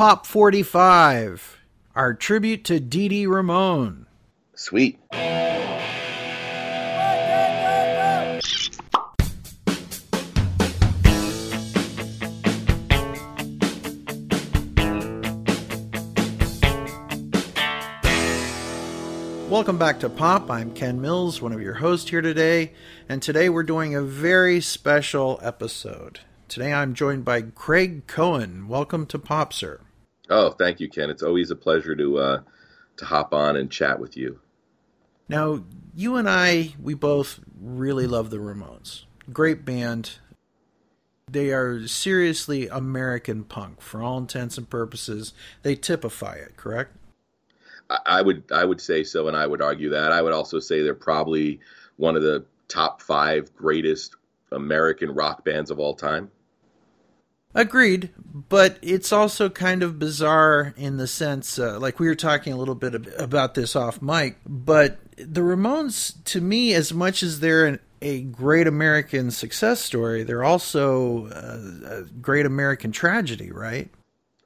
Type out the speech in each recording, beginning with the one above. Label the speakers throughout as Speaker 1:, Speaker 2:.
Speaker 1: Pop 45, our tribute to Dee Dee Ramone.
Speaker 2: Sweet.
Speaker 1: Welcome back to Pop. I'm Ken Mills, one of your hosts here today, and today we're doing a very special episode. Today I'm joined by Craig Cohen. Welcome to Pop, sir.
Speaker 2: Oh, thank you, Ken. It's always a pleasure to uh, to hop on and chat with you.
Speaker 1: Now, you and I, we both really love the Ramones. Great band. They are seriously American punk for all intents and purposes. They typify it, correct?
Speaker 2: I would I would say so, and I would argue that. I would also say they're probably one of the top five greatest American rock bands of all time.
Speaker 1: Agreed, but it's also kind of bizarre in the sense, uh, like we were talking a little bit about this off mic, but the Ramones, to me, as much as they're an, a great American success story, they're also uh, a great American tragedy, right?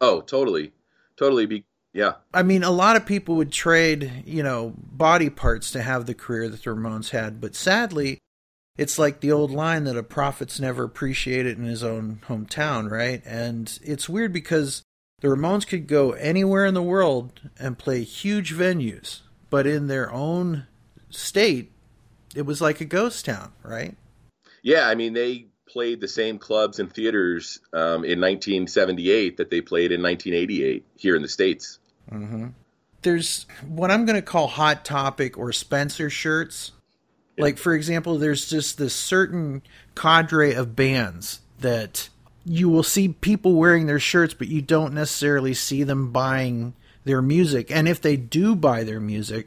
Speaker 2: Oh, totally, totally. Be- yeah.
Speaker 1: I mean, a lot of people would trade, you know, body parts to have the career that the Ramones had, but sadly, it's like the old line that a prophet's never appreciated in his own hometown, right? And it's weird because the Ramones could go anywhere in the world and play huge venues, but in their own state, it was like a ghost town, right?
Speaker 2: Yeah, I mean, they played the same clubs and theaters um, in 1978 that they played in 1988 here in the States.
Speaker 1: Mm-hmm. There's what I'm going to call Hot Topic or Spencer shirts. Yeah. Like, for example, there's just this certain cadre of bands that you will see people wearing their shirts, but you don't necessarily see them buying their music. And if they do buy their music,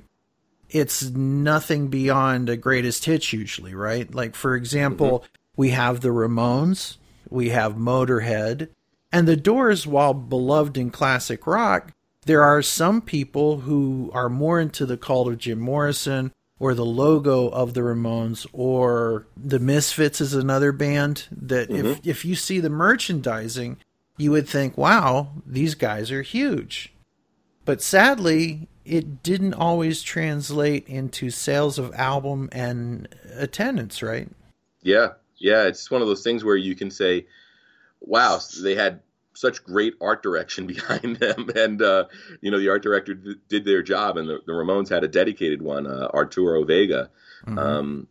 Speaker 1: it's nothing beyond a greatest hits, usually, right? Like, for example, mm-hmm. we have the Ramones, we have Motorhead, and the Doors, while beloved in classic rock, there are some people who are more into the cult of Jim Morrison or the logo of the Ramones or the Misfits is another band that mm-hmm. if if you see the merchandising, you would think, "Wow, these guys are huge." But sadly, it didn't always translate into sales of album and attendance, right?
Speaker 2: Yeah. Yeah, it's one of those things where you can say, "Wow, they had such great art direction behind them, and uh, you know the art director d- did their job, and the, the, Ramones had a dedicated one, uh, Arturo Vega. Mm-hmm. Um,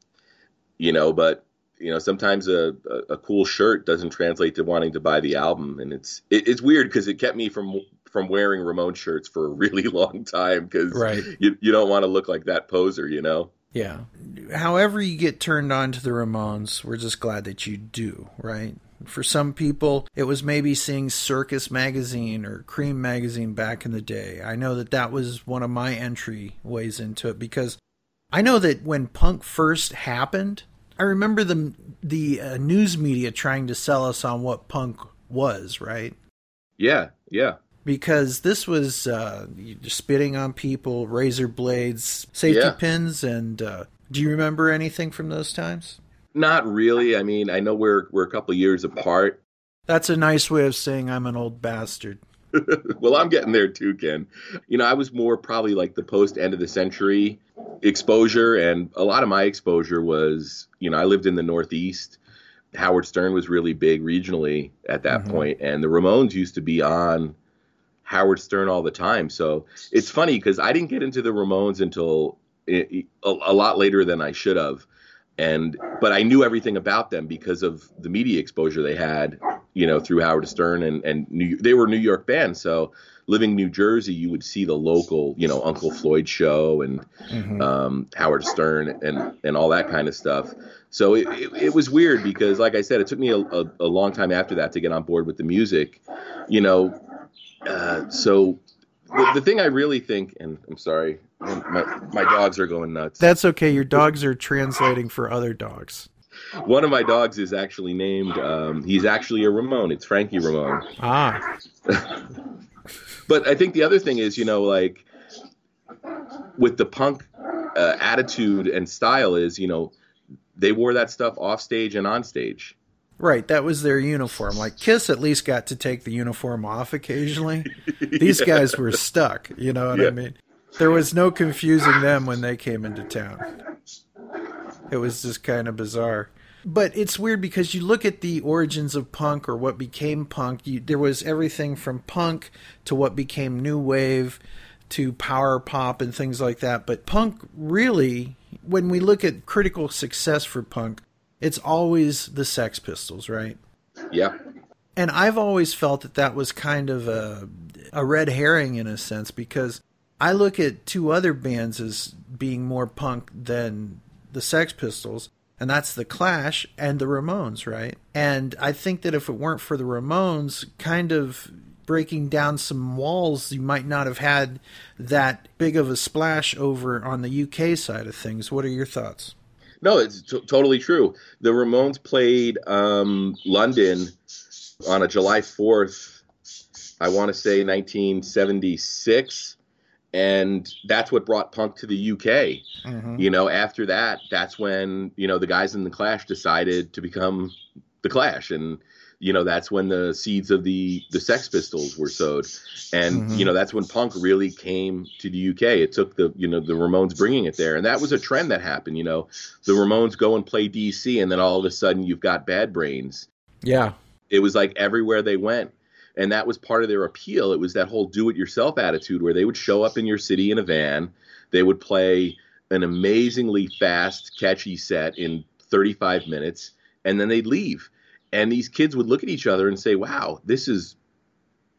Speaker 2: you know, but you know sometimes a, a, a, cool shirt doesn't translate to wanting to buy the album, and it's it, it's weird because it kept me from from wearing Ramon shirts for a really long time because
Speaker 1: right.
Speaker 2: you you don't want to look like that poser, you know.
Speaker 1: Yeah. However, you get turned on to the Ramones, we're just glad that you do, right? For some people, it was maybe seeing Circus magazine or Creem magazine back in the day. I know that that was one of my entry ways into it because I know that when punk first happened, I remember the the uh, news media trying to sell us on what punk was, right?
Speaker 2: Yeah, yeah.
Speaker 1: Because this was uh, spitting on people, razor blades, safety yeah. pins, and uh, do you remember anything from those times?
Speaker 2: Not really. I mean, I know we're we're a couple years apart.
Speaker 1: That's a nice way of saying I'm an old bastard.
Speaker 2: well, I'm getting there too, Ken. You know, I was more probably like the post end of the century exposure, and a lot of my exposure was, you know, I lived in the Northeast. Howard Stern was really big regionally at that mm-hmm. point, and the Ramones used to be on Howard Stern all the time. So it's funny because I didn't get into the Ramones until a, a lot later than I should have and but I knew everything about them because of the media exposure they had, you know, through Howard Stern and and New, they were New York bands. So living in New Jersey, you would see the local, you know, Uncle Floyd show and mm-hmm. um, Howard Stern and and all that kind of stuff. So it, it, it, was weird because, like I said, it took me a, a, a, long time after that to get on board with the music, you know. Uh, so the, the thing I really think, and I'm sorry, my, my dogs are going nuts.
Speaker 1: That's okay. Your dogs are translating for other dogs.
Speaker 2: One of my dogs is actually named. Um, he's actually a Ramone. It's Frankie Ramone.
Speaker 1: Ah.
Speaker 2: but I think the other thing is, you know, like with the punk uh, attitude and style is, you know, they wore that stuff off stage and on stage.
Speaker 1: Right, that was their uniform. Like Kiss at least got to take the uniform off occasionally. These yeah. guys were stuck, you know what yeah. I mean? There was no confusing them when they came into town. It was just kind of bizarre. But it's weird because you look at the origins of punk or what became punk, you, there was everything from punk to what became new wave to power pop and things like that. But punk really, when we look at critical success for punk, it's always the Sex Pistols, right?
Speaker 2: Yeah.
Speaker 1: And I've always felt that that was kind of a, a red herring in a sense because I look at two other bands as being more punk than the Sex Pistols, and that's the Clash and the Ramones, right? And I think that if it weren't for the Ramones, kind of breaking down some walls, you might not have had that big of a splash over on the UK side of things. What are your thoughts?
Speaker 2: No, it's t- totally true. The Ramones played um, London on a July 4th, I want to say 1976. And that's what brought punk to the UK. Mm-hmm. You know, after that, that's when, you know, the guys in the Clash decided to become the Clash. And, you know that's when the seeds of the the Sex Pistols were sowed, and mm-hmm. you know that's when punk really came to the UK. It took the you know the Ramones bringing it there, and that was a trend that happened. You know, the Ramones go and play DC, and then all of a sudden you've got Bad Brains.
Speaker 1: Yeah,
Speaker 2: it was like everywhere they went. And that was part of their appeal. It was that whole do it yourself attitude where they would show up in your city in a van. They would play an amazingly fast, catchy set in 35 minutes, and then they'd leave and these kids would look at each other and say, "Wow, this is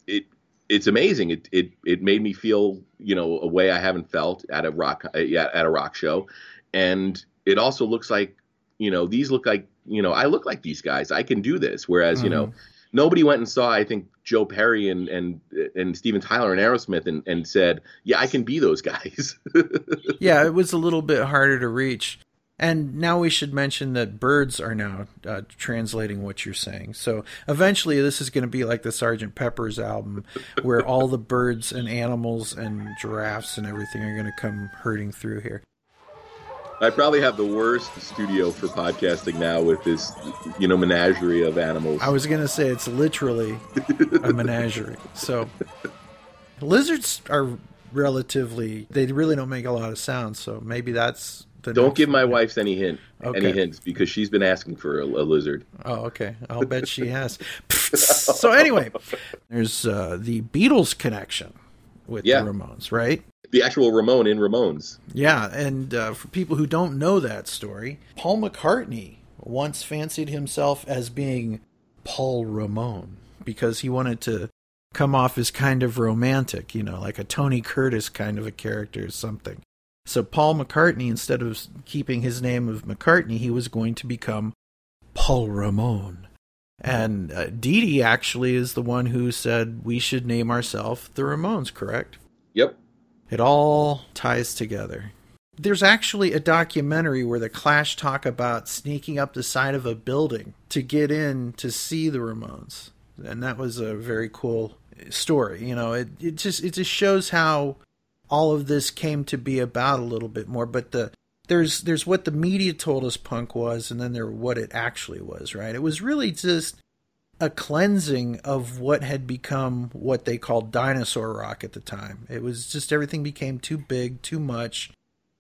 Speaker 2: it. It's amazing. It it it made me feel you know a way I haven't felt at a rock at a rock show, and it also looks like you know these look like you know I look like these guys. I can do this. Whereas mm-hmm. you know mm-hmm. Nobody went and saw I think Joe Perry and and and Steven Tyler and Aerosmith and and said, yeah, I can be those guys.
Speaker 1: yeah, it was a little bit harder to reach. And now we should mention that birds are now uh, translating what you're saying. So eventually, this is going to be like the Sergeant Pepper's album, where all the birds and animals and giraffes and everything are going to come herding through here.
Speaker 2: I probably have the worst studio for podcasting now with this, you know, menagerie of animals.
Speaker 1: I was going to say it's literally a menagerie. So lizards are relatively, they really don't make a lot of sound. So maybe that's
Speaker 2: don't give my wife any hint, okay. any hints, because she's been asking for a, a lizard.
Speaker 1: Oh, okay. I'll bet she has. so anyway, there's uh, the Beatles connection with yeah. the Ramones, right?
Speaker 2: The actual Ramon in Ramones.
Speaker 1: Yeah, and uh, for people who don't know that story, Paul McCartney once fancied himself as being Paul Ramon because he wanted to come off as kind of romantic, you know, like a Tony Curtis kind of a character or something. So Paul McCartney, instead of keeping his name of McCartney, he was going to become Paul Ramon. And uh, Dee Dee actually is the one who said we should name ourselves the Ramones, correct? It all ties together. There's actually a documentary where the Clash talk about sneaking up the side of a building to get in to see the Ramones. And that was a very cool story. You know, it, it just it just shows how all of this came to be about a little bit more. But the there's there's what the media told us punk was, and then there what it actually was. Right? It was really just a cleansing of what had become what they called dinosaur rock at the time. It was just everything became too big, too much.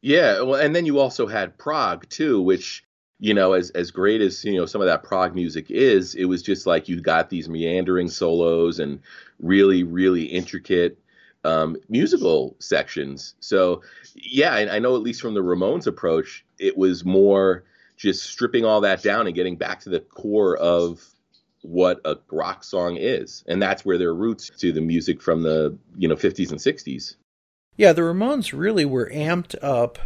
Speaker 2: Yeah, well, and then you also had prog too, which you know, as as great as you know some of that prog music is, it was just like you got these meandering solos and really, really intricate um, musical sections. So, yeah, I, I know at least from the Ramones approach, it was more just stripping all that down and getting back to the core of what a rock song is, and that's where their roots to the music from the you know 50s and 60s.
Speaker 1: Yeah, the Ramones really were amped up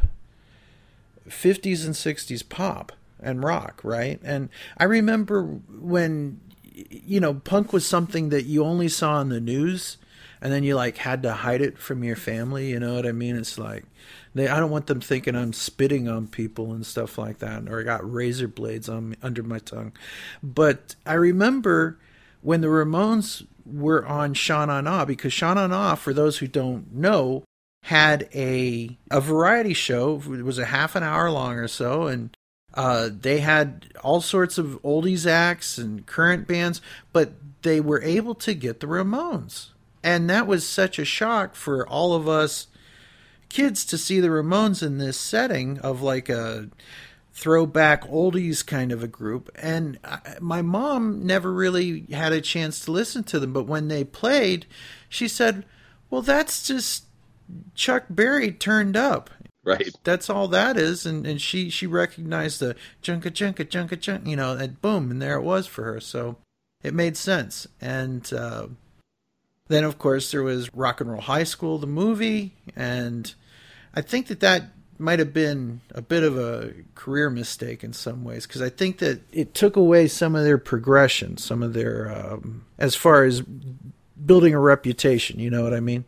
Speaker 1: 50s and 60s pop and rock, right? And I remember when you know punk was something that you only saw on the news and then you like had to hide it from your family you know what i mean? It's like they i don't want them thinking i'm spitting on people and stuff like that or i got razor blades on under my tongue. But i remember when the ramones were on Sha Na because Sha Na Na for those who don't know had a a variety show. It was a half an hour long or so and Uh, they had all sorts of oldies acts and current bands, but they were able to get the Ramones. And that was such a shock for all of us kids to see the Ramones in this setting of like a throwback oldies kind of a group. And I, my mom never really had a chance to listen to them, but when they played, she said, "Well, that's just Chuck Berry turned up."
Speaker 2: Right.
Speaker 1: That's all that is, and, and she she recognized the junka junka junka junk, you know, and boom, and there it was for her. So it made sense. And uh, then, of course, there was Rock and Roll High School, the movie, and I think that that might have been a bit of a career mistake in some ways because I think that it took away some of their progression, some of their um, as far as building a reputation. You know what I mean?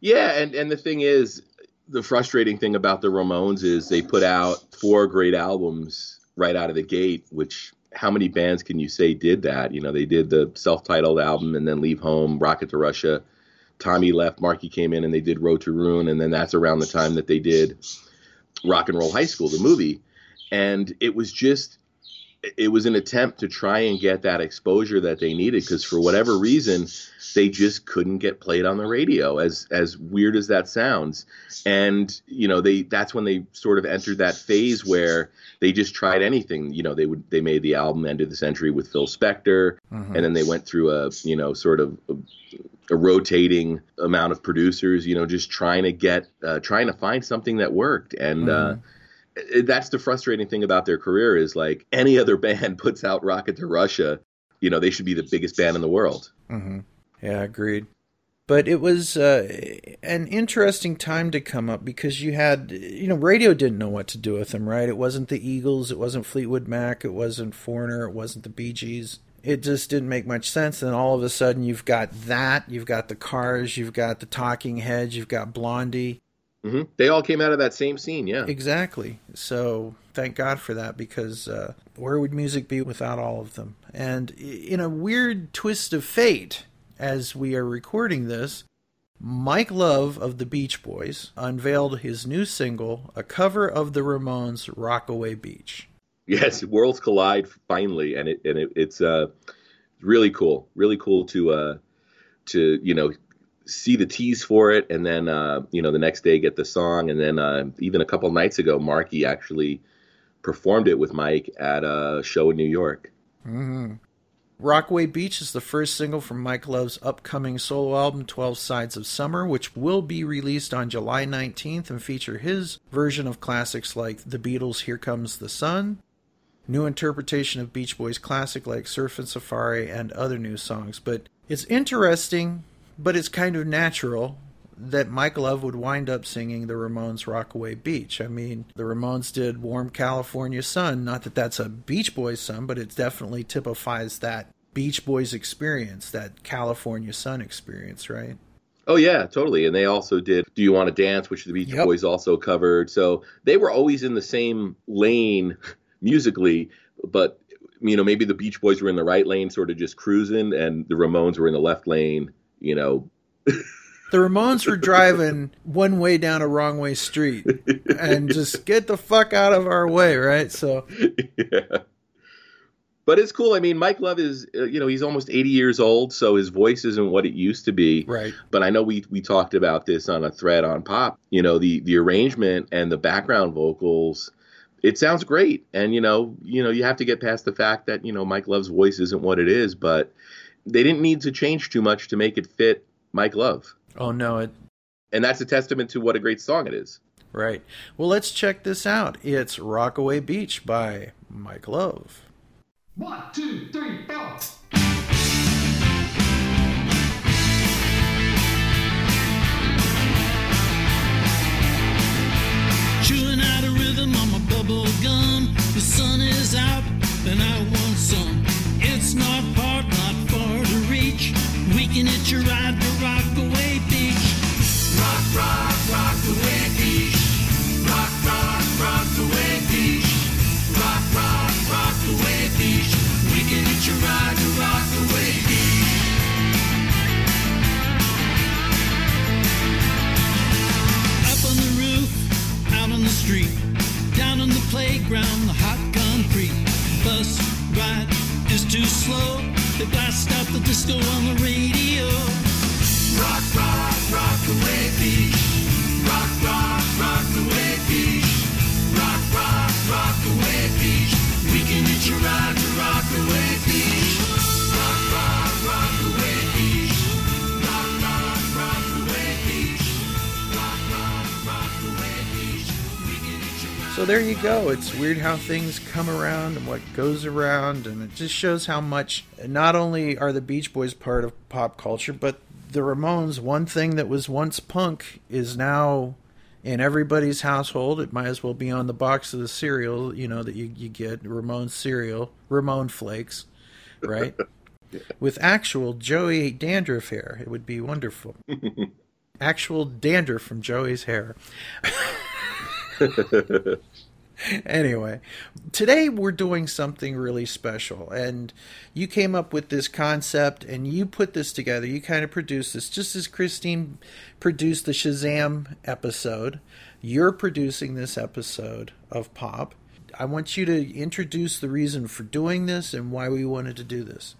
Speaker 2: Yeah, and and the thing is, the frustrating thing about the Ramones is they put out four great albums right out of the gate, which how many bands can you say did that? You know, they did the self-titled album and then Leave Home, Rocket to Russia. Tommy left, Marky came in, and they did Road to Ruin, and then that's around the time that they did Rock and Roll High School, the movie, and it was just it was an attempt to try and get that exposure that they needed because for whatever reason they just couldn't get played on the radio as as weird as that sounds and you know they that's when they sort of entered that phase where they just tried anything you know they would they made the album end of the century with Phil Spector mm-hmm. and then they went through a you know sort of a, a rotating amount of producers you know just trying to get uh, trying to find something that worked and uh, mm-hmm. uh that's the frustrating thing about their career is like any other band puts out Rocket to Russia, you know, they should be the biggest band in the world.
Speaker 1: Mm-hmm. Yeah, agreed. But it was uh, an interesting time to come up because you had, you know, radio didn't know what to do with them, right? It wasn't the Eagles, it wasn't Fleetwood Mac, it wasn't Foreigner, it wasn't the Bee Gees. It just didn't make much sense. And all of a sudden, you've got that, you've got the Cars, you've got the Talking Heads, you've got Blondie
Speaker 2: Mm-hmm. They all came out of that same scene, yeah.
Speaker 1: Exactly. So thank God for that because uh, where would music be without all of them? And in a weird twist of fate, as we are recording this, Mike Love of the Beach Boys unveiled his new single, a cover of the Ramones' "Rockaway Beach."
Speaker 2: Yes, worlds collide finally, and it and it, it's uh really cool, really cool to uh to you know see the tease for it, and then uh, you know the next day get the song, and then uh, even a couple nights ago, Marky actually performed it with Mike at a show in New York.
Speaker 1: Mm-hmm. Rockaway Beach is the first single from Mike Love's upcoming solo album, 12 Sides of Summer, which will be released on July 19th and feature his version of classics like The Beatles' Here Comes the Sun, new interpretation of Beach Boys classic like Surfin' Safari, and other new songs. But it's interesting but it's kind of natural that Mike Love would wind up singing the Ramones' Rockaway Beach. I mean, the Ramones did Warm California Sun. Not that that's a Beach Boys song, but it definitely typifies that Beach Boys experience, that California Sun experience, right?
Speaker 2: Oh yeah, totally. And they also did "Do You Want to Dance," which the Beach yep. Boys also covered. So they were always in the same lane musically, but you know maybe the Beach Boys were in the right lane, sort of just cruising, and the Ramones were in the left lane, you know.
Speaker 1: the Ramones were driving one way down a wrong way street and just get the fuck out of our way, right? So, yeah.
Speaker 2: But it's cool. I mean, Mike Love is, uh, you know, he's almost 80 years old, so his voice isn't what it used to be.
Speaker 1: Right.
Speaker 2: But I know we we talked about this on a thread on Pop. You know, the the arrangement and the background vocals, it sounds great. And you know, you know, you have to get past the fact that you know Mike Love's voice isn't what it is, but they didn't need to change too much to make it fit Mike Love.
Speaker 1: Oh no, it
Speaker 2: and that's a testament to what a great song it is.
Speaker 1: Right. Well, let's check this out. It's Rockaway Beach by Mike Love. One, two, three, four. Chewing out a rhythm on my bubble gum. The sun is out and I want some. It's not hard, not far to reach your ride to Rockaway Beach. Rock, rock, Rockaway Beach. Rock, rock, Rockaway Beach. Rock, rock, Rockaway Beach. We can hitch your ride to Rockaway Beach. Up on the roof, out on the street, down on the playground, the hot gun free Bus ride is too slow
Speaker 3: to blast out the disco on the radio. Rock, rock, rock away, beach. Rock, rock, rock away,
Speaker 1: So there you go. It's weird how things come around and what goes around, and it just shows how much not only are the Beach Boys part of pop culture, but the Ramones, one thing that was once punk, is now in everybody's household. It might as well be on the box of the cereal, you know, that you, you get Ramon cereal, Ramon Flakes, right? With actual Joey dandruff hair. It would be wonderful. actual dandruff from Joey's hair. anyway, today we're doing something really special. And you came up with this concept and you put this together. You kind of produced this just as Christine produced the Shazam episode. You're producing this episode of Pop. I want you to introduce the reason for doing this and why we wanted to do this.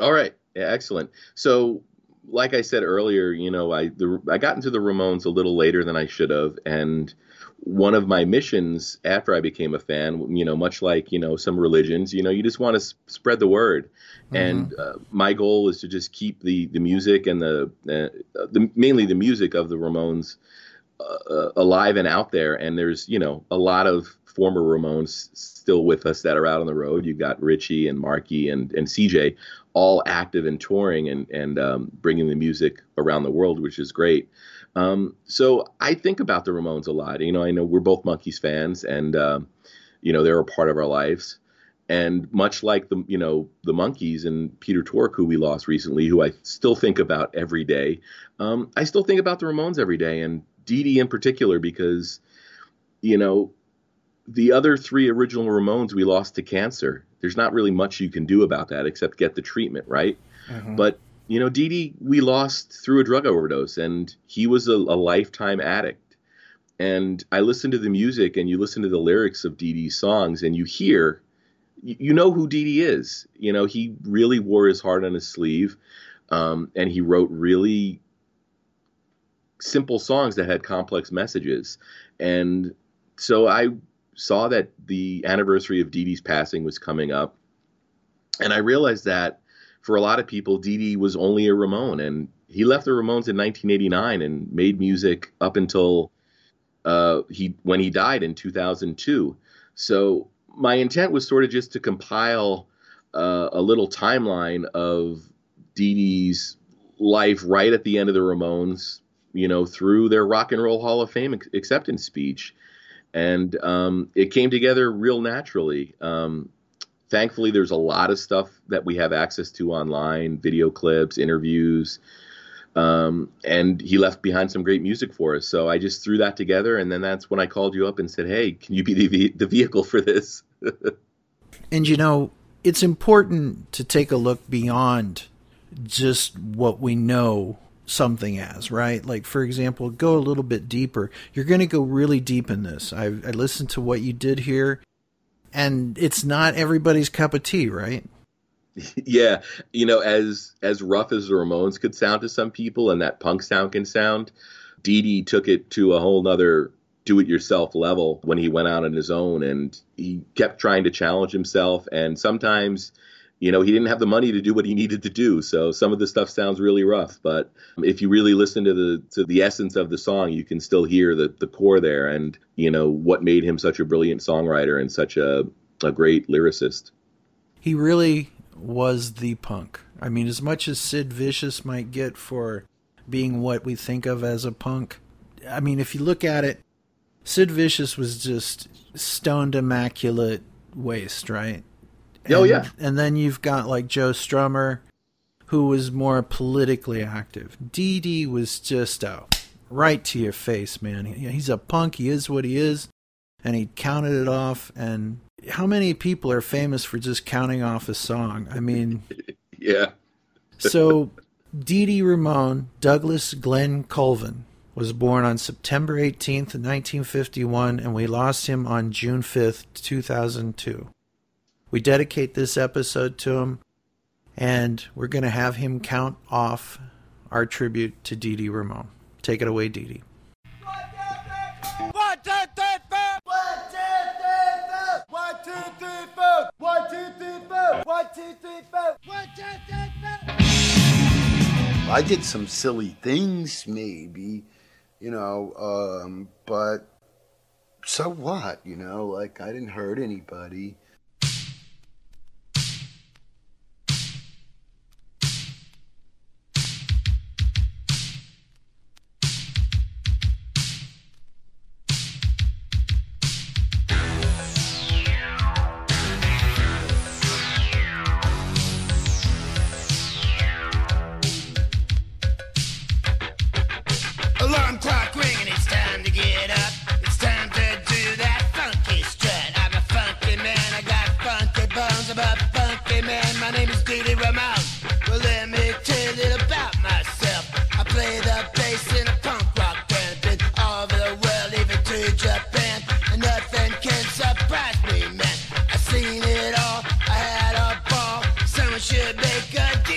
Speaker 2: All right. Yeah, excellent. So, like I said earlier, you know, I the, I got into the Ramones a little later than I should have, and one of my missions after I became a fan, you know, much like you know some religions, you know, you just want to s- spread the word, and uh, my goal is to just keep the the music and the, uh, the mainly the music of the Ramones uh, alive and out there. And there's you know a lot of former Ramones still with us that are out on the road. You've got Richie and Marky and and CJ, all active and touring and and um, bringing the music around the world, which is great. Um, so I think about the Ramones a lot. You know, I know we're both Monkees fans, and um, you know they're a part of our lives. And much like the you know the Monkees and Peter Tork, who we lost recently, who I still think about every day, um, I still think about the Ramones every day, and Dee Dee in particular, because you know the other three original Ramones we lost to cancer. There's not really much you can do about that except get the treatment, right? But you know, Dee Dee, we lost through a drug overdose, and he was a, a lifetime addict. And I listen to the music, and you listen to the lyrics of Dee Dee's songs, and you hear, you, you know who Dee is. You know, he really wore his heart on his sleeve, um, and he wrote really simple songs that had complex messages. And so I saw that the anniversary of Dee Dee's passing was coming up, and I realized that for a lot of people, Dee Dee was only a Ramone, and he left the Ramones in 1989 and made music up until uh, he when he died in 2002. So my intent was sort of just to compile uh, a little timeline of Dee Dee's life right at the end of the Ramones, you know, through their Rock and Roll Hall of Fame acceptance speech, and um, it came together real naturally. Um, thankfully there's a lot of stuff that we have access to online video clips interviews um, and he left behind some great music for us so i just threw that together and then that's when i called you up and said hey can you be the, ve- the vehicle for this
Speaker 1: And you know, it's important to take a look beyond just what we know something as, right? Like, for example, go a little bit deeper. You're going to go really deep in this. I, I listened to what you did here, and it's not everybody's cup of tea, right?
Speaker 2: yeah you know as as rough as the ramones could sound to some people and that punk sound can sound Dee Dee took it to a whole nother do it yourself level when he went out on his own and he kept trying to challenge himself and sometimes you know he didn't have the money to do what he needed to do so some of the stuff sounds really rough but if you really listen to the to the essence of the song you can still hear the the core there and you know what made him such a brilliant songwriter and such a a great lyricist
Speaker 1: He really was the punk. I mean, as much as Sid Vicious might get for being what we think of as a punk, I mean, if you look at it, Sid Vicious was just stoned immaculate waste, right?
Speaker 2: Oh, yeah.
Speaker 1: And then you've got like Joe Strummer, who was more politically active. Dee Dee was just a right to your face, man. He- He's a punk. He is what he is, and he counted it off. And how many people are famous for just counting off a song? I mean,
Speaker 2: yeah
Speaker 1: so Dee Dee Ramone Douglas Glenn Colvin was born on September 18th, 1951, and we lost him on June 5th, 2002. We dedicate this episode to him, and we're going to have him count off our tribute to Dee Dee Ramone. Take it away, Dee Dee.
Speaker 4: I did some silly things, maybe, you know, um, but so what, you know? Like, I didn't hurt anybody.
Speaker 3: Good.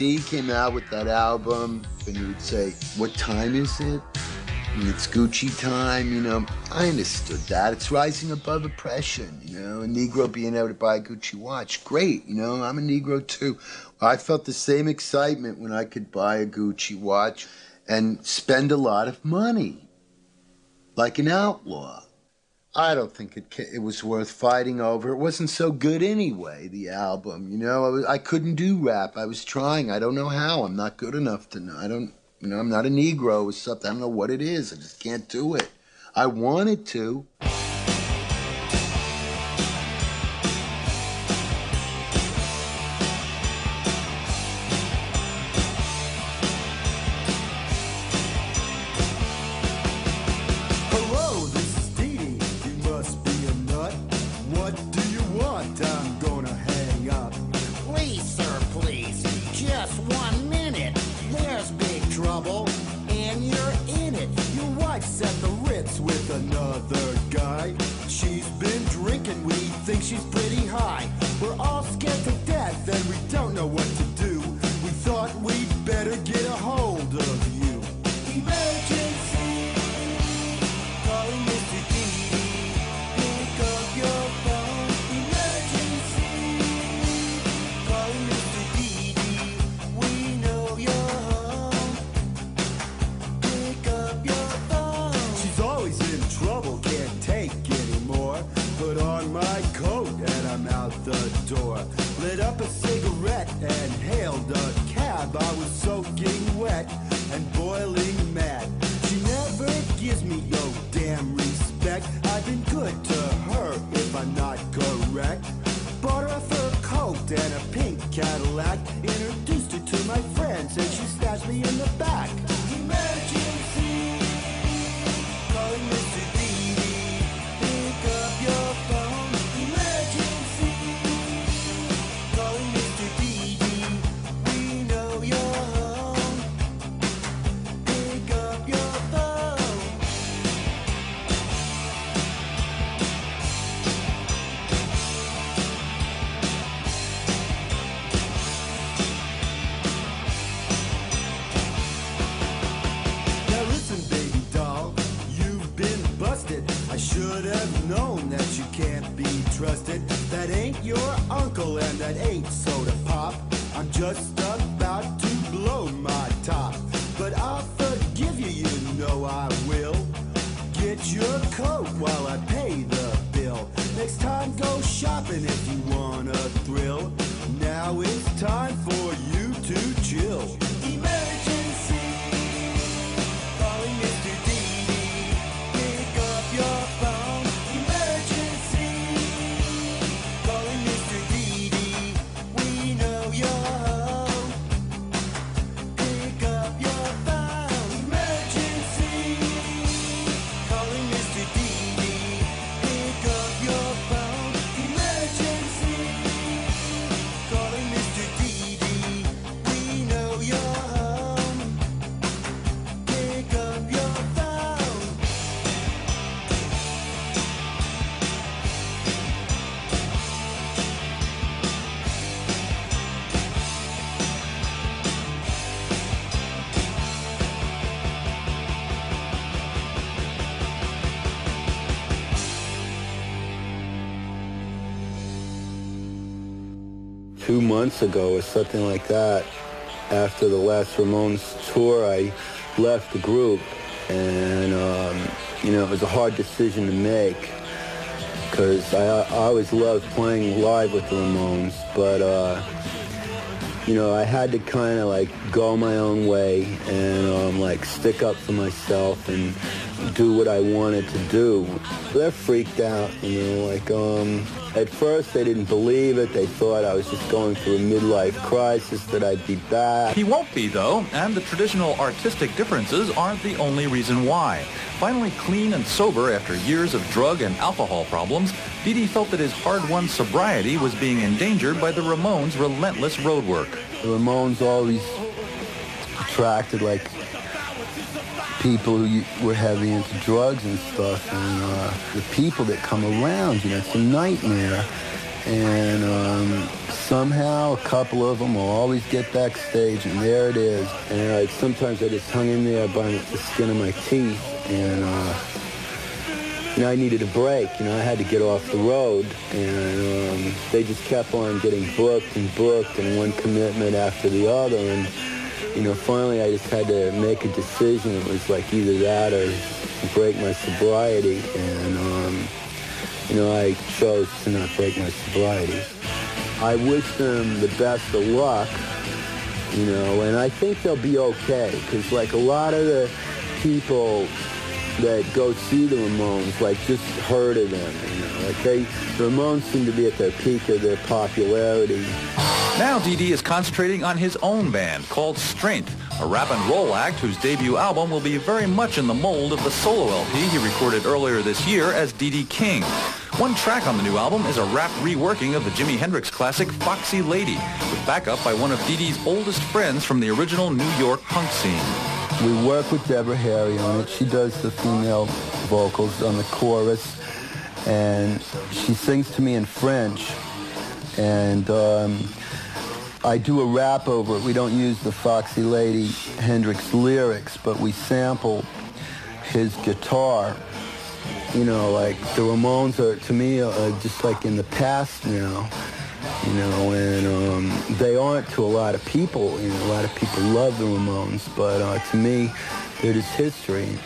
Speaker 5: D came out with that album, and he would say, "What time is it?" And it's Gucci time, you know. I understood that. It's rising above oppression, you know. A Negro being able to buy a Gucci watch, great, you know. I'm a Negro too. I felt the same excitement when I could buy a Gucci watch and spend a lot of money, like an outlaw. I don't think it it was worth fighting over. It wasn't so good anyway. The album, you know, I, was, I couldn't do rap. I was trying. I don't know how. I'm not good enough to know. I don't, you know, I'm not a Negro or something. I don't know what it is. I just can't do it. I wanted to.
Speaker 3: Just one minute. There's big trouble, and you're in it.
Speaker 6: Your wife's at the Ritz with another guy. She's been drinking, we think she's pretty
Speaker 7: months ago or something like that, after the last Ramones tour, I left the group, and um, you know it was a hard decision to make because I, I always loved playing live with the Ramones, but uh, you know I had to kind of like go my own way and um, like stick up for myself and do what I wanted to do. They're freaked out, you know, like um, at first they didn't believe it. They thought I was just going through a midlife crisis, that I'd be back.
Speaker 8: He won't be, though, and the traditional artistic differences aren't the only reason why. Finally clean and sober after years of drug and alcohol problems, Dee Dee felt that his hard-won sobriety was being endangered by the Ramones' relentless roadwork.
Speaker 7: The Ramones always attracted like people who were heavy into drugs and stuff, and uh, the people that come around, you know, it's a nightmare. and um, somehow a couple of them will always get backstage, and there it is. And like sometimes I just hung in there by the skin of my teeth, and uh, you know I needed a break. You know I had to get off the road, and um, they just kept on getting booked and booked, and one commitment after the other, and you know finally I just had to make a decision. It was like either that or break my sobriety, and um, you know I chose to not break my sobriety. I wish them the best of luck, you know, and I think they'll be okay because like a lot of the people that go see the Ramones, like just heard of them, you know, like they, the Ramones seem to be at their peak of their popularity.
Speaker 8: Now Dee is concentrating on his own band called Strength, a rap and roll act whose debut album will be very much in the mold of the solo LP he recorded earlier this year as Dee King. One track on the new album is a rap reworking of the Jimi Hendrix classic Foxy Lady, with backup by one of Dee's oldest friends from the original New York punk scene.
Speaker 7: We work with Deborah Harry on it. She does the female vocals on the chorus, and she sings to me in French, and um, I do a rap over it. We don't use the Foxy Lady Hendrix lyrics, but we sample his guitar. You know, like the Ramones are to me are just like in the past now. You know, and um, they aren't to a lot of people. You know, a lot of people love the Ramones, but uh, to me, they're just history.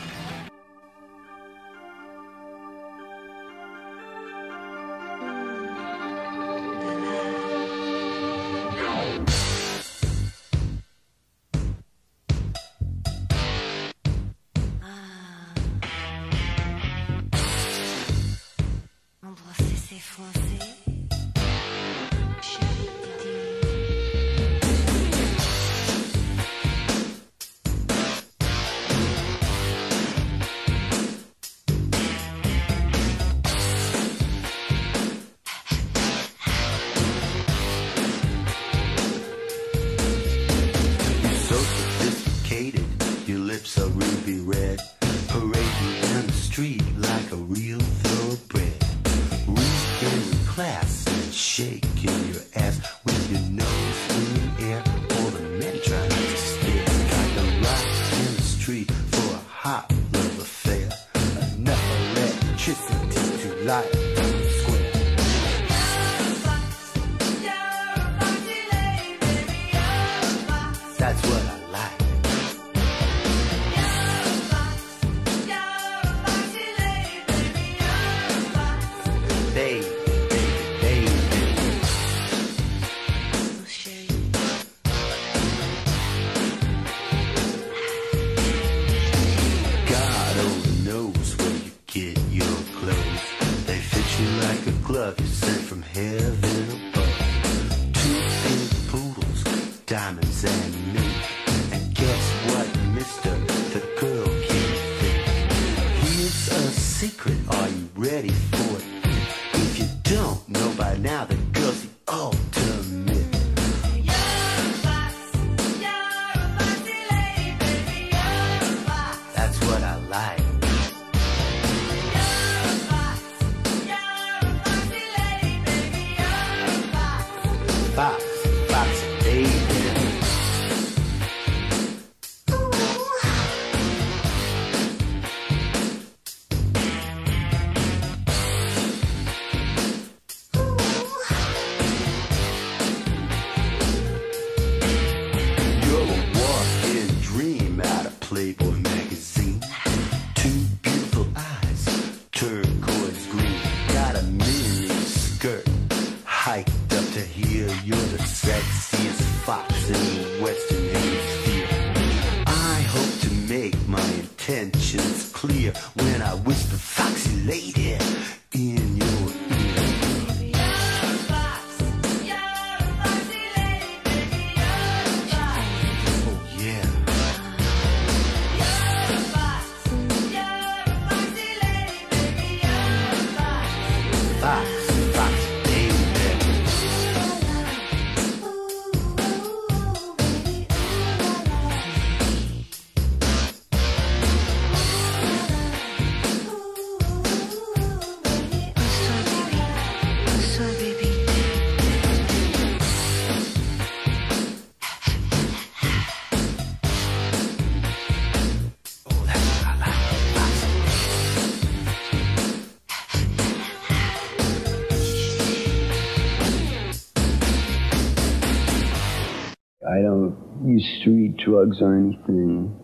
Speaker 7: Drugs or anything.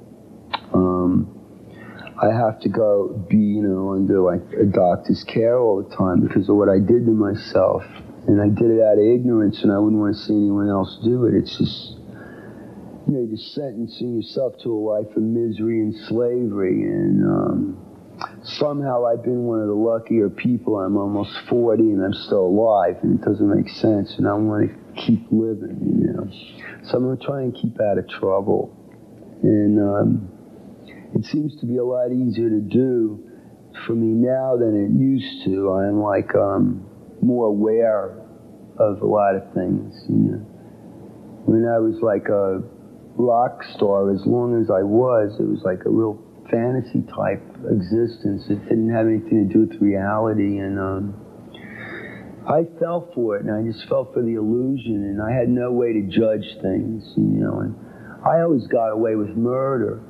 Speaker 7: Um, I have to go be, you know, under like a doctor's care all the time because of what I did to myself. And I did it out of ignorance and I wouldn't want to see anyone else do it. It's just, you know, you're sentencing yourself to a life of misery and slavery. And um, somehow I've been one of the luckier people. I'm almost 40 and I'm still alive and it doesn't make sense. And I want to keep living, you know. So I'm going to try and keep out of trouble. And, um, it seems to be a lot easier to do for me now than it used to. I'm like um, more aware of a lot of things. You know, when I was like a rock star, as long as I was, it was like a real fantasy type existence. It didn't have anything to do with reality, and um, I fell for it, and I just fell for the illusion, and I had no way to judge things. You know, and I always got away with murder.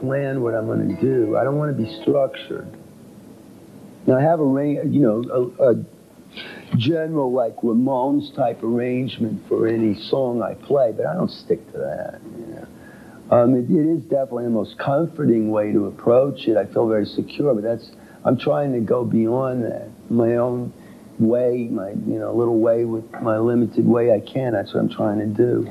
Speaker 7: Plan what I'm going to do. I don't want to be structured. Now I have a you know, a, a general like Ramones type arrangement for any song I play, but I don't stick to that. You know, um, it, it is definitely the most comforting way to approach it. I feel very secure, but that's I'm trying to go beyond that. My own way, my you know little way with my limited way I can. That's what I'm trying to do.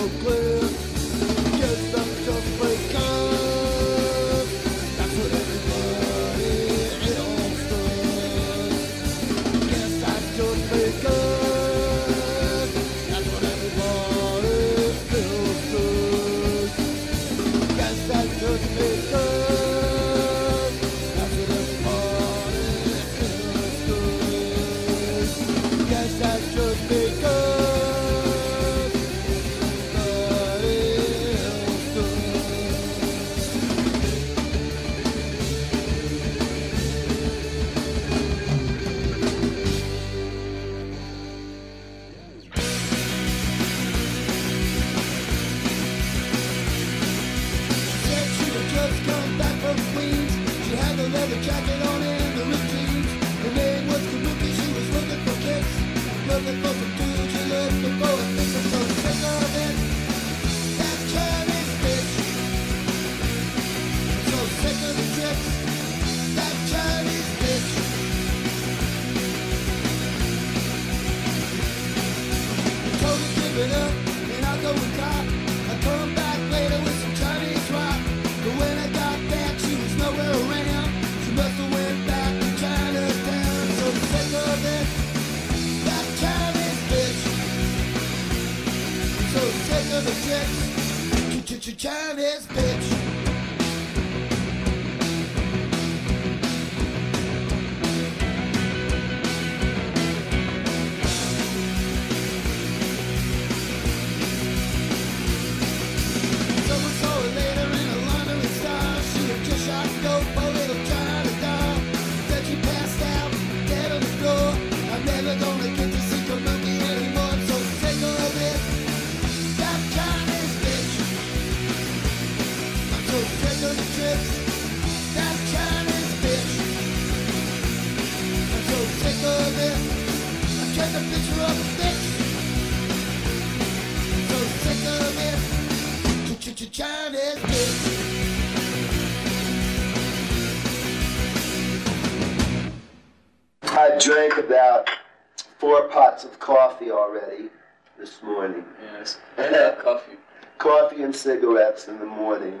Speaker 9: so
Speaker 10: clear. Chinese bitch.
Speaker 4: Drank about four pots of coffee already this morning.
Speaker 11: Yes. I love coffee.
Speaker 4: Coffee and cigarettes in the morning.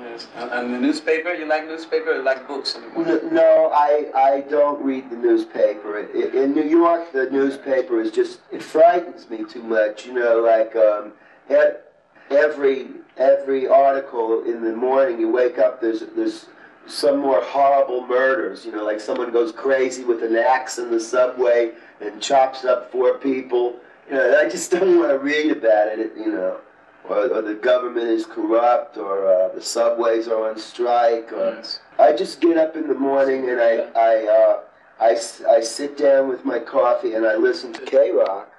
Speaker 11: Yes. And, and the newspaper? You like newspaper? or You like books in the morning?
Speaker 4: No, I, I don't read the newspaper. In New York, the newspaper is just, it frightens me too much. You know, like um, every, every article in the morning, you wake up, there's, there's some more horrible murders. You know, like someone goes crazy with an axe in the subway and chops up four people. You know, I just don't want to read about it, you know. Or, or the government is corrupt, or uh, the subways are on strike, or
Speaker 11: Yes.
Speaker 4: I just get up in the morning and I I, uh, I, I sit down with my coffee and I listen to K Rock.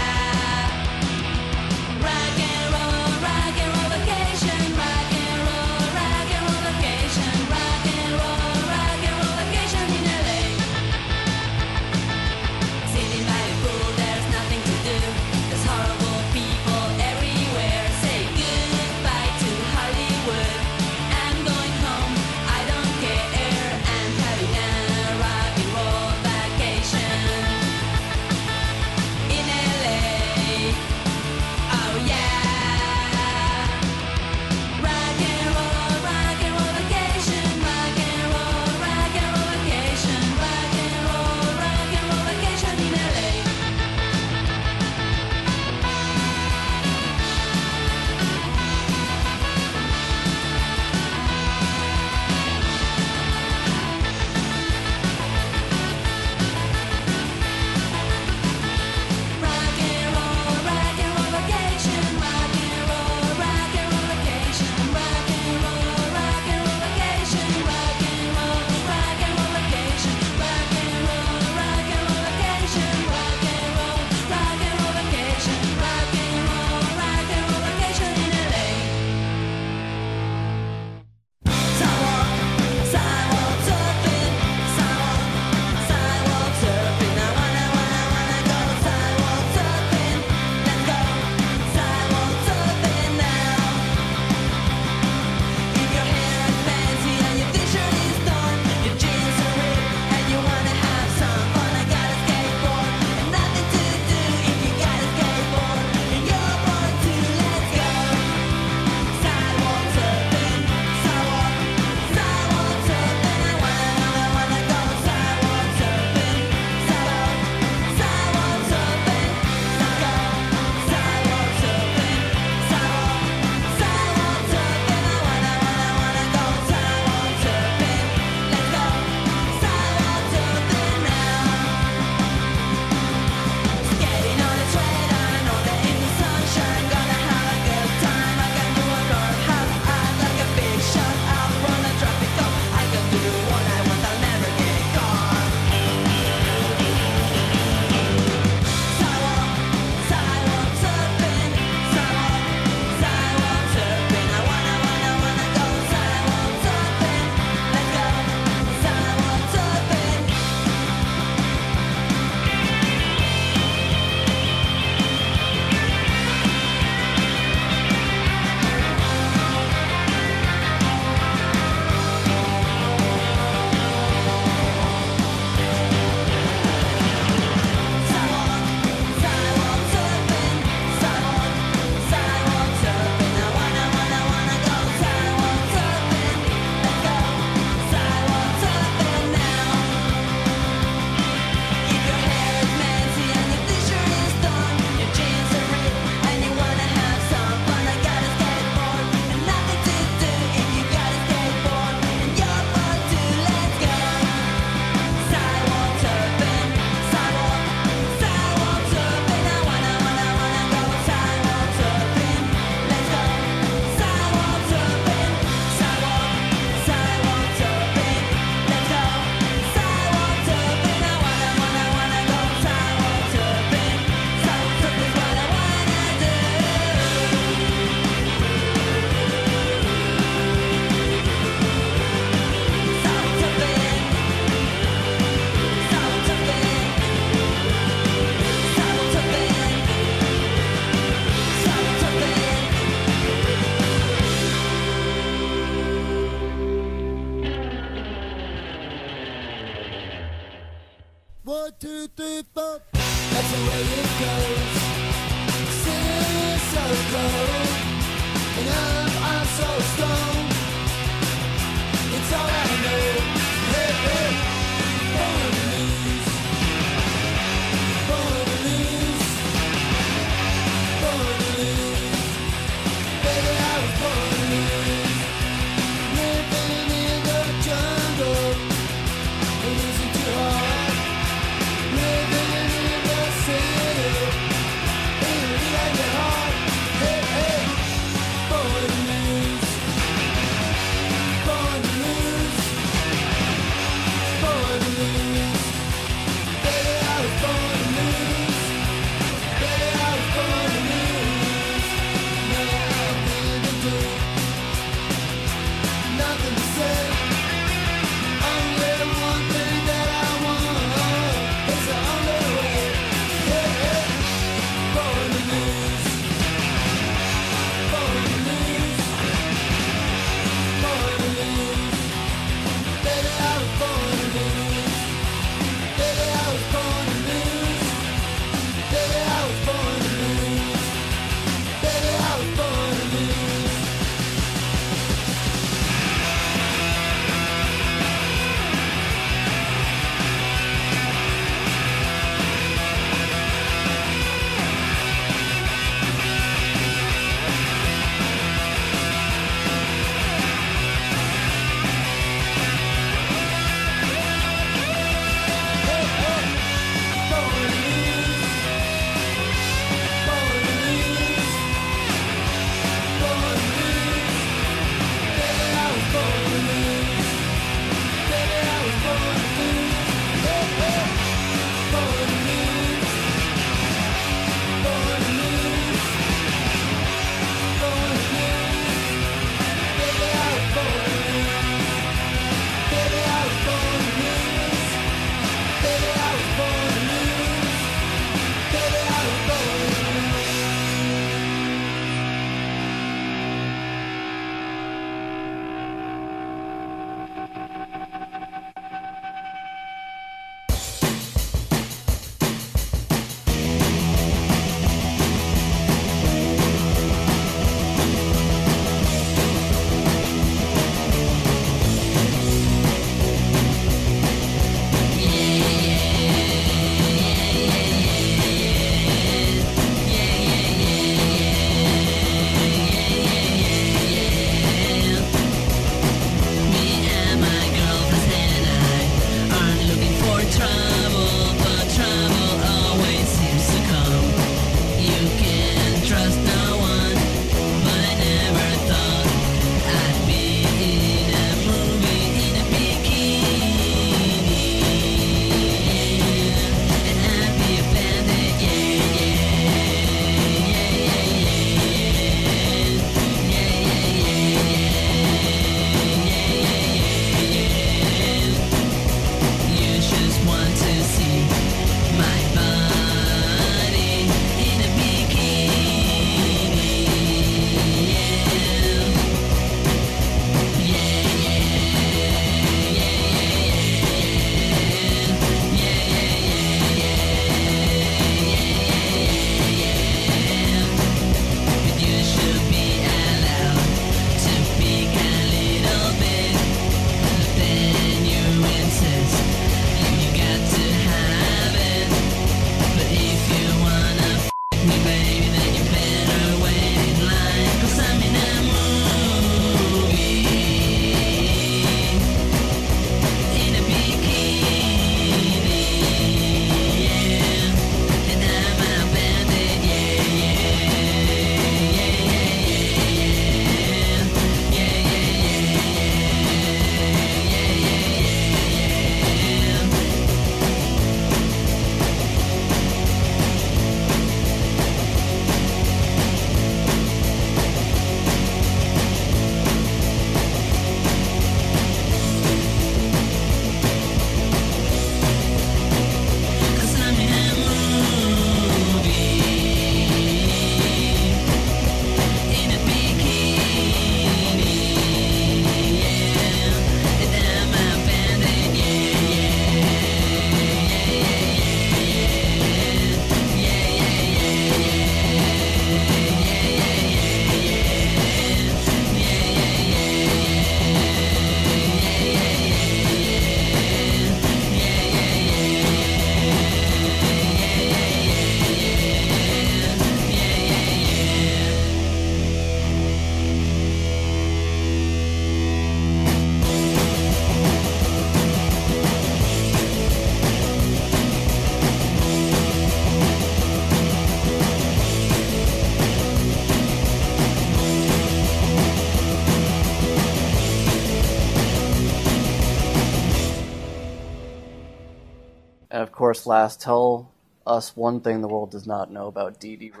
Speaker 12: Course, last, tell us one thing the world does not know about Dee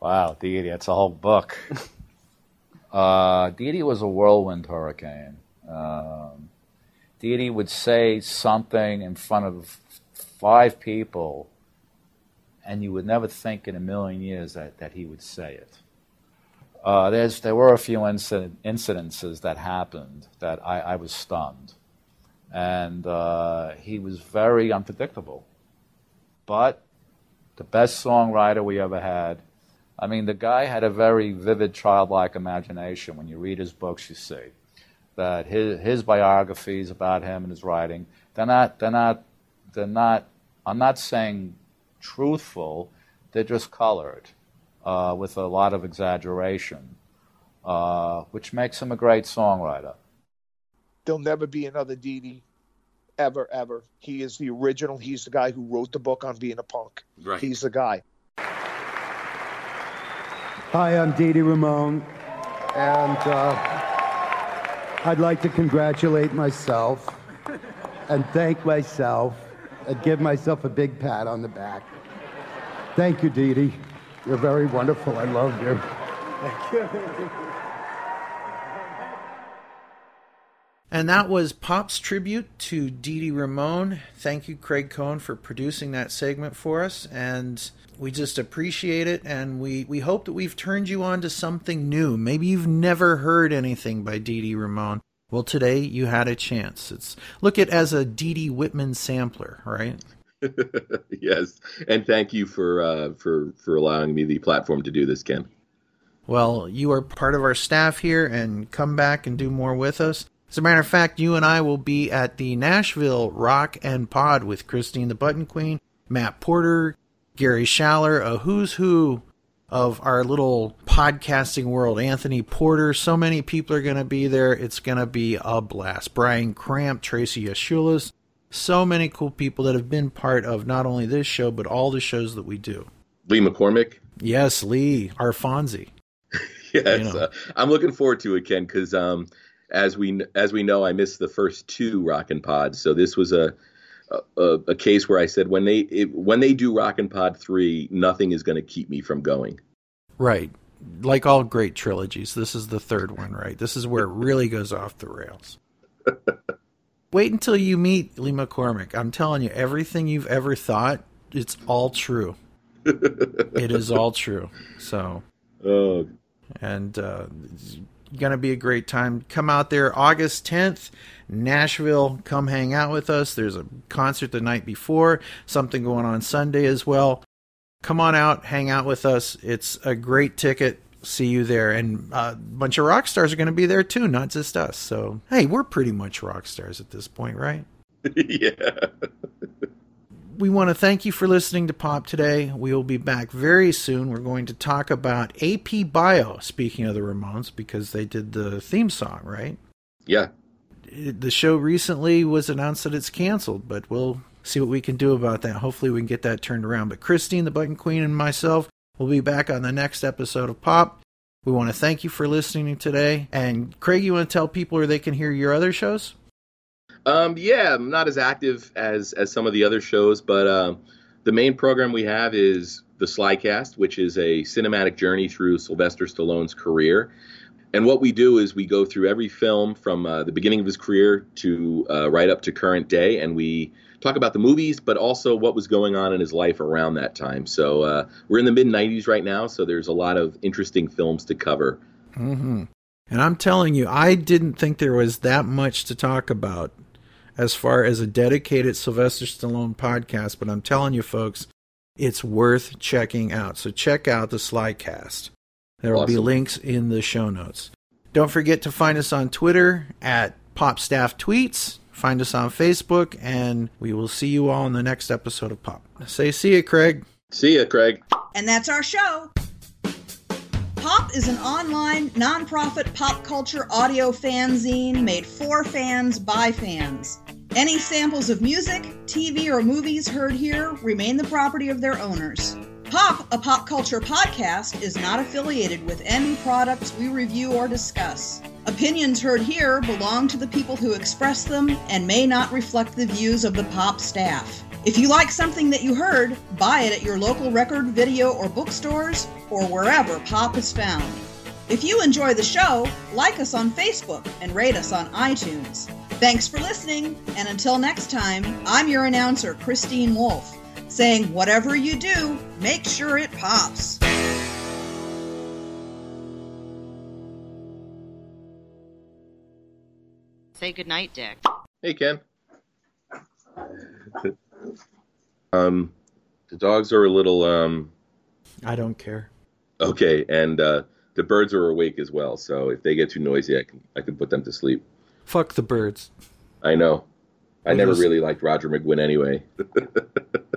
Speaker 13: wow, Dee Dee, that's a whole book. uh, Dee Dee was a whirlwind hurricane. Um, Dee Dee would say something in front of five people, and you would never think in a million years that, that he would say it. Uh, there's, there were a few incident, incidences that happened that I, I was stunned. And uh, he was very unpredictable. But the best songwriter we ever had. I mean, the guy had a very vivid, childlike imagination. When you read his books, you see that his, his biographies about him and his writing, they're not, they're not, they're not, I'm not saying truthful, they're just colored uh, with a lot of exaggeration, uh, which makes him a great songwriter.
Speaker 14: There'll never be another Dee Dee, ever, ever. He is the original. He's the guy who wrote the book on being a punk.
Speaker 2: Right.
Speaker 14: He's the guy.
Speaker 15: Hi, I'm Dee Dee Ramone, and uh, I'd like to congratulate myself and thank myself and give myself a big pat on the back. Thank you, Dee Dee. You're very wonderful. I love you. Thank you.
Speaker 1: And that was Pop's tribute to Dee Dee Ramone. Thank you, Craig Cohn, for producing that segment for us. And we just appreciate it. And we, we hope that we've turned you on to something new. Maybe you've never heard anything by Dee Dee Ramone. Well, today you had a chance. It's look at it as a Dee Dee Whitman sampler, right?
Speaker 2: yes, and thank you for uh, for for allowing me the platform to do this, Ken.
Speaker 1: Well, you are part of our staff here, and come back and do more with us. As a matter of fact, you and I will be at the Nashville Rock and Pod with Christine the Button Queen, Matt Porter, Gary Schaller, a who's who of our little podcasting world. Anthony Porter, so many people are going to be there. It's going to be a blast. Brian Cramp, Tracy Yashulas, so many cool people that have been part of not only this show, but all the shows that we do.
Speaker 2: Lee McCormick.
Speaker 1: Yes, Lee, our Fonzie.
Speaker 2: yes,
Speaker 1: You know.
Speaker 2: uh, I'm looking forward to it, Ken, because um, as we as we know, I missed the first two Rockin' Pods, so this was a a, a case where I said when they it, when they do Rockin' Pod three, nothing is going to keep me from going.
Speaker 1: Right. Like all great trilogies, this is the third one, right? This is where it really goes off the rails. Wait until you meet Lee McCormick. I'm telling you, everything you've ever thought, it's all true. it is all true. So,
Speaker 2: oh.
Speaker 1: and uh, it's gonna be a great time. Come out there August 10th, Nashville. Come hang out with us. There's a concert the night before, something going on Sunday as well. Come on out, hang out with us. It's a great ticket. See you there, and uh, a bunch of rock stars are going to be there too, not just us. So, hey, we're pretty much rock stars at this point, right?
Speaker 2: yeah.
Speaker 1: we want to thank you for listening to Pop today. We will be back very soon. We're going to talk about AP Bio, speaking of the Ramones, because they did the theme song, right?
Speaker 2: Yeah.
Speaker 1: The show recently was announced that it's canceled, but we'll see what we can do about that. Hopefully, we can get that turned around. But Christine, the Button Queen, and myself will be back on the next episode of Pop. We want to thank you for listening today. And Craig, you want to tell people where they can hear your other shows?
Speaker 2: Um, yeah, I'm not as active as as some of the other shows, but um, the main program we have is the Slycast, which is a cinematic journey through Sylvester Stallone's career. And what we do is we go through every film from uh, the beginning of his career to uh, right up to current day, and we talk about the movies, but also what was going on in his life around that time. So uh, we're in the mid '90s right now, so there's a lot of interesting films to cover.
Speaker 1: hmm And I'm telling you, I didn't think there was that much to talk about as far as a dedicated Sylvester Stallone podcast, but I'm telling you, folks, it's worth checking out. So check out the Slycast. There will be links in the show notes. Don't forget to find us on Twitter at PopStaff Tweets. Find us on Facebook, and we will see you all in the next episode of Pop. Say see you, Craig.
Speaker 2: See ya, Craig.
Speaker 16: And that's our show. Pop is an online, nonprofit pop culture audio fanzine made for fans by fans. Any samples of music, TV, or movies heard here remain the property of their owners. Pop, a pop culture podcast, is not affiliated with any products we review or discuss. Opinions heard here belong to the people who express them and may not reflect the views of the pop staff. If you like something that you heard, buy it at your local record, video, or bookstores, or wherever pop is found. If you enjoy the show, like us on Facebook and rate us on iTunes. Thanks for listening, and until next time, I'm your announcer, Christine Wolf, saying whatever you do, make sure it pops.
Speaker 17: Say goodnight, Dick.
Speaker 2: Hey, Ken. um, the dogs are a little um
Speaker 1: I don't care.
Speaker 2: okay, and uh, the birds are awake as well. So if they get too noisy, I can I can put them to sleep.
Speaker 1: Fuck the birds.
Speaker 2: I know. I never really liked Roger McGuinn anyway.